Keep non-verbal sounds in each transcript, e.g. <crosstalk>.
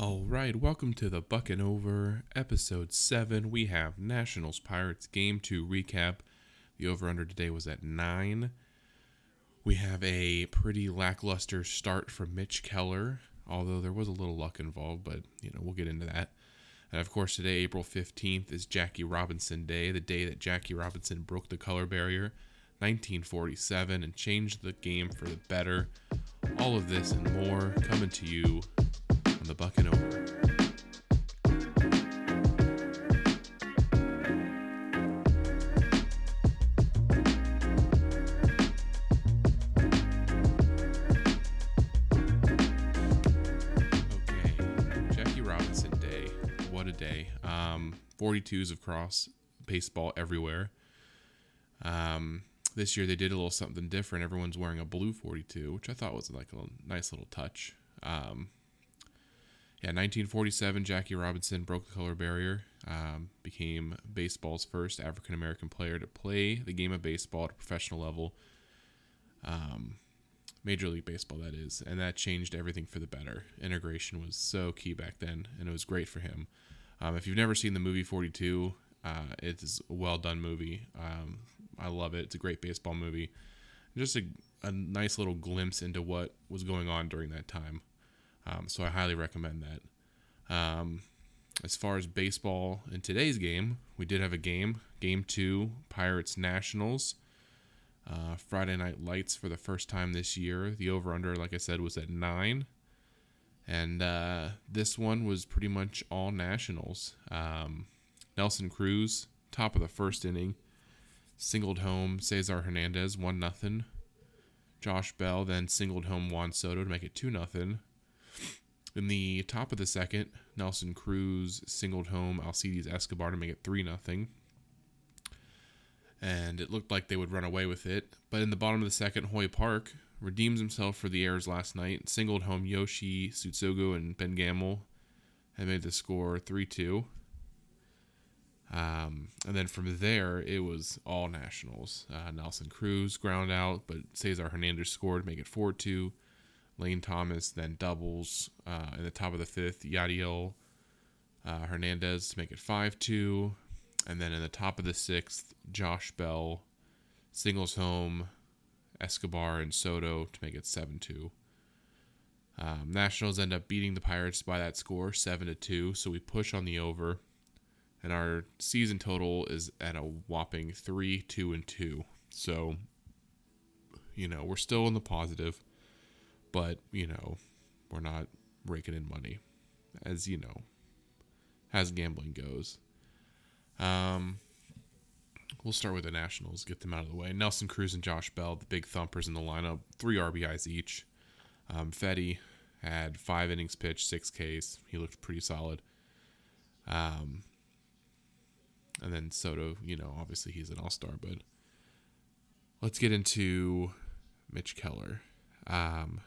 All right, welcome to the Bucn' Over, episode 7. We have Nationals Pirates game 2 recap. The over under today was at 9. We have a pretty lackluster start from Mitch Keller, although there was a little luck involved, but you know, we'll get into that. And of course, today, April 15th, is Jackie Robinson Day, the day that Jackie Robinson broke the color barrier, 1947, and changed the game for the better. All of this and more coming to you the Bucn' Over. Okay, Jackie Robinson Day. What a day. Um, 42s across baseball everywhere. Um, this year they did a little something different. Everyone's wearing a blue 42, which I thought was like a nice little touch. Um, yeah, 1947, Jackie Robinson broke the color barrier, um, became baseball's first African American player to play the game of baseball at a professional level. Um, Major League Baseball, that is, and that changed everything for the better. Integration was so key back then, and it was great for him. Um, if you've never seen the movie 42, uh, it is a well done movie. Um, I love it. It's a great baseball movie. Just a, a nice little glimpse into what was going on during that time. Um, so I highly recommend that. Um, as far as baseball in today's game, we did have a game, game two, Pirates Nationals. Uh, Friday Night Lights for the first time this year. The over under, like I said, was at nine. And uh, this one was pretty much all Nationals. Um, Nelson Cruz, top of the first inning, singled home Cesar Hernandez, 1 nothing. Josh Bell then singled home Juan Soto to make it 2 nothing. In the top of the second, Nelson Cruz singled home Alcides Escobar to make it 3 nothing and it looked like they would run away with it. But in the bottom of the second, Hoy Park redeems himself for the errors last night, singled home Yoshi Tsutsugo and Ben Gamel, and made the score 3 2. Um, and then from there, it was all nationals. Uh, Nelson Cruz ground out, but Cesar Hernandez scored, make it 4 2. Lane Thomas then doubles uh, in the top of the fifth. Yadiel uh, Hernandez to make it 5 2. And then in the top of the sixth, Josh Bell singles home Escobar and Soto to make it 7 2. Um, Nationals end up beating the Pirates by that score, 7 to 2. So we push on the over. And our season total is at a whopping 3 2 and 2. So, you know, we're still in the positive, but, you know, we're not raking in money, as you know, as gambling goes. Um, we'll start with the Nationals, get them out of the way. Nelson Cruz and Josh Bell, the big thumpers in the lineup, three RBIs each. Um, Fedde had five innings pitched, six Ks. He looked pretty solid. Um, and then Soto, you know, obviously he's an all star, but let's get into Mitch Keller. Um,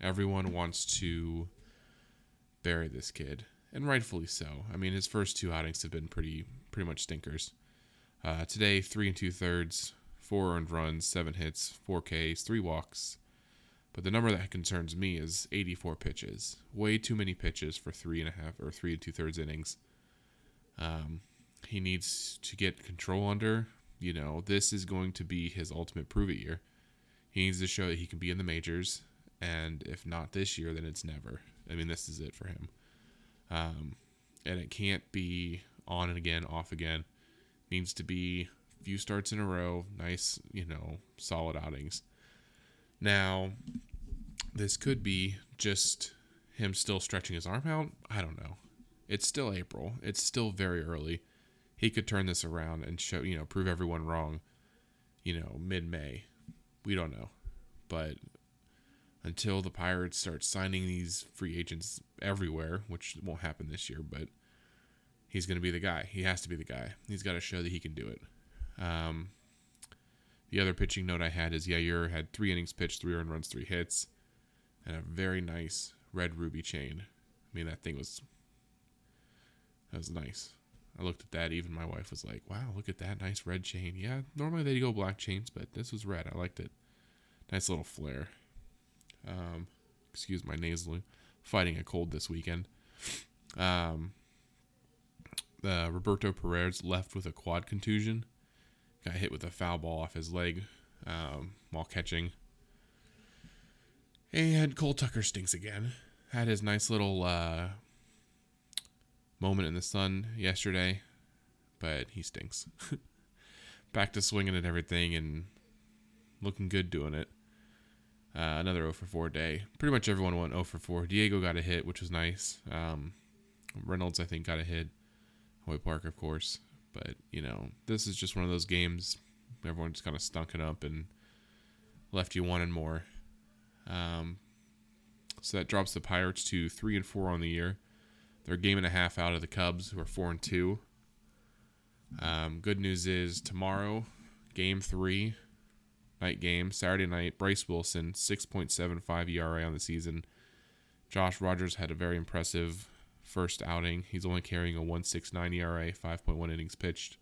everyone wants to bury this kid and rightfully so. I mean, his first two outings have been pretty pretty much stinkers. Uh, today, three and two thirds, four earned runs, seven hits, four Ks, three walks. But the number that concerns me is 84 pitches. Way too many pitches for three and a half or three and two thirds innings. Um, he needs to get control under. You know, this is going to be his ultimate prove it year. He needs to show that he can be in the majors, and if not this year, then it's never. I mean, this is it for him. Um, and it can't be on and again, off again. needs to be few starts in a row, nice, you know, solid outings. Now, this could be just him still stretching his arm out. I don't know. It's still April. It's still very early. He could turn this around and show, you know, prove everyone wrong, you know, mid May. We don't know. But until the Pirates start signing these free agents everywhere, which won't happen this year, but he's going to be the guy. He has to be the guy. He's got to show that he can do it. Um, the other pitching note I had is Yajure had three innings pitched, three earned runs, three hits, and a very nice red ruby chain. I mean, that thing was that was nice. I looked at that. Even my wife was like, "Wow, look at that nice red chain." Yeah, normally they go black chains, but this was red. I liked it. Nice little flare. Um, excuse my nasally, fighting a cold this weekend. Um, uh, Roberto Perez left with a quad contusion. Got hit with a foul ball off his leg um, while catching. And Cole Tucker stinks again. Had his nice little uh, moment in the sun yesterday, but he stinks. <laughs> Back to swinging and everything and looking good doing it. Uh, another 0 for 4 day. Pretty much everyone went 0 for 4. Diego got a hit, which was nice. Um, Reynolds, I think, got a hit. Hoy Park, of course. But, you know, this is just one of those games. Everyone just kind of stunk it up and left you wanting more. Um, so that drops the Pirates to 3 and 4 on the year. They're a game and a half out of the Cubs, who are 4 and 2. Um, good news is tomorrow, game three, night game, Saturday night, Bryce Wilson, 6.75 ERA on the season. Josh Rogers had a very impressive first outing. He's only carrying a 1.69 ERA, 5.1 innings pitched.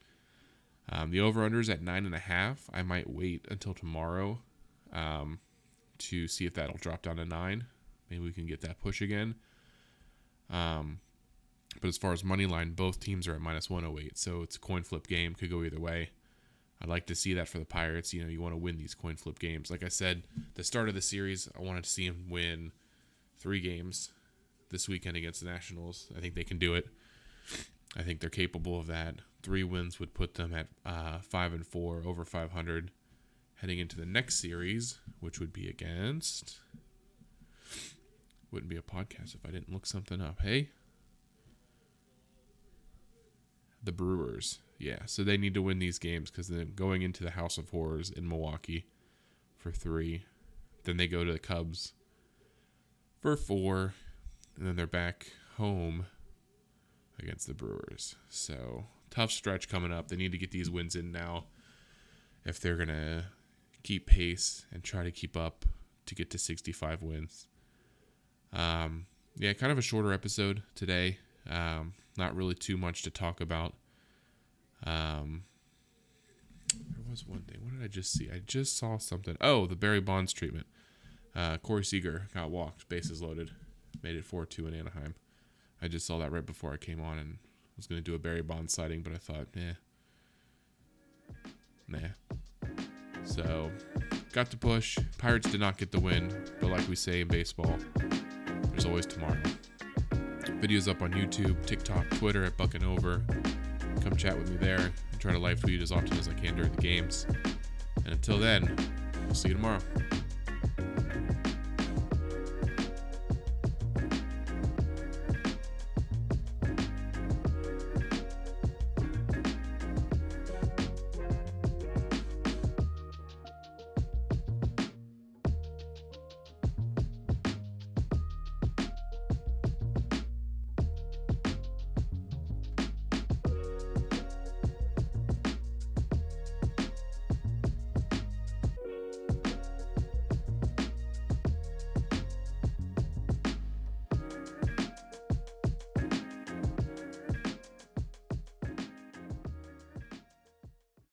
Um, the over/under is at nine and a half. I might wait until tomorrow um, to see if that'll drop down to nine. Maybe we can get that push again. Um, but as far as money line, both teams are at minus 108, so it's a coin flip game. Could go either way. I'd like to see that for the Pirates. You know, you want to win these coin flip games. Like I said, the start of the series, I wanted to see them win three games this weekend against the Nationals. I think they can do it. I think they're capable of that. Three wins would put them at uh, five and four, over 500, heading into the next series, which would be against. Wouldn't be a podcast if I didn't look something up. Hey, the Brewers. Yeah, so they need to win these games because then going into the House of Horrors in Milwaukee for three, then they go to the Cubs for four, and then they're back home against the Brewers. So tough stretch coming up. They need to get these wins in now if they're gonna keep pace and try to keep up to get to 65 wins. Um, yeah, kind of a shorter episode today. Um, not really too much to talk about. Um, there was one thing. What did I just see? I just saw something. Oh, the Barry Bonds treatment. Uh, Corey Seager got walked, bases loaded, made it 4 2 in Anaheim. I just saw that right before I came on and was going to do a Barry Bonds sighting, but I thought, eh. Nah. So, got to push. Pirates did not get the win, but like we say in baseball, there's always tomorrow. Videos up on YouTube, TikTok, Twitter at Bucn' Over. Come chat with me there and try to live tweet as often as I can during the games. And until then, we'll see you tomorrow.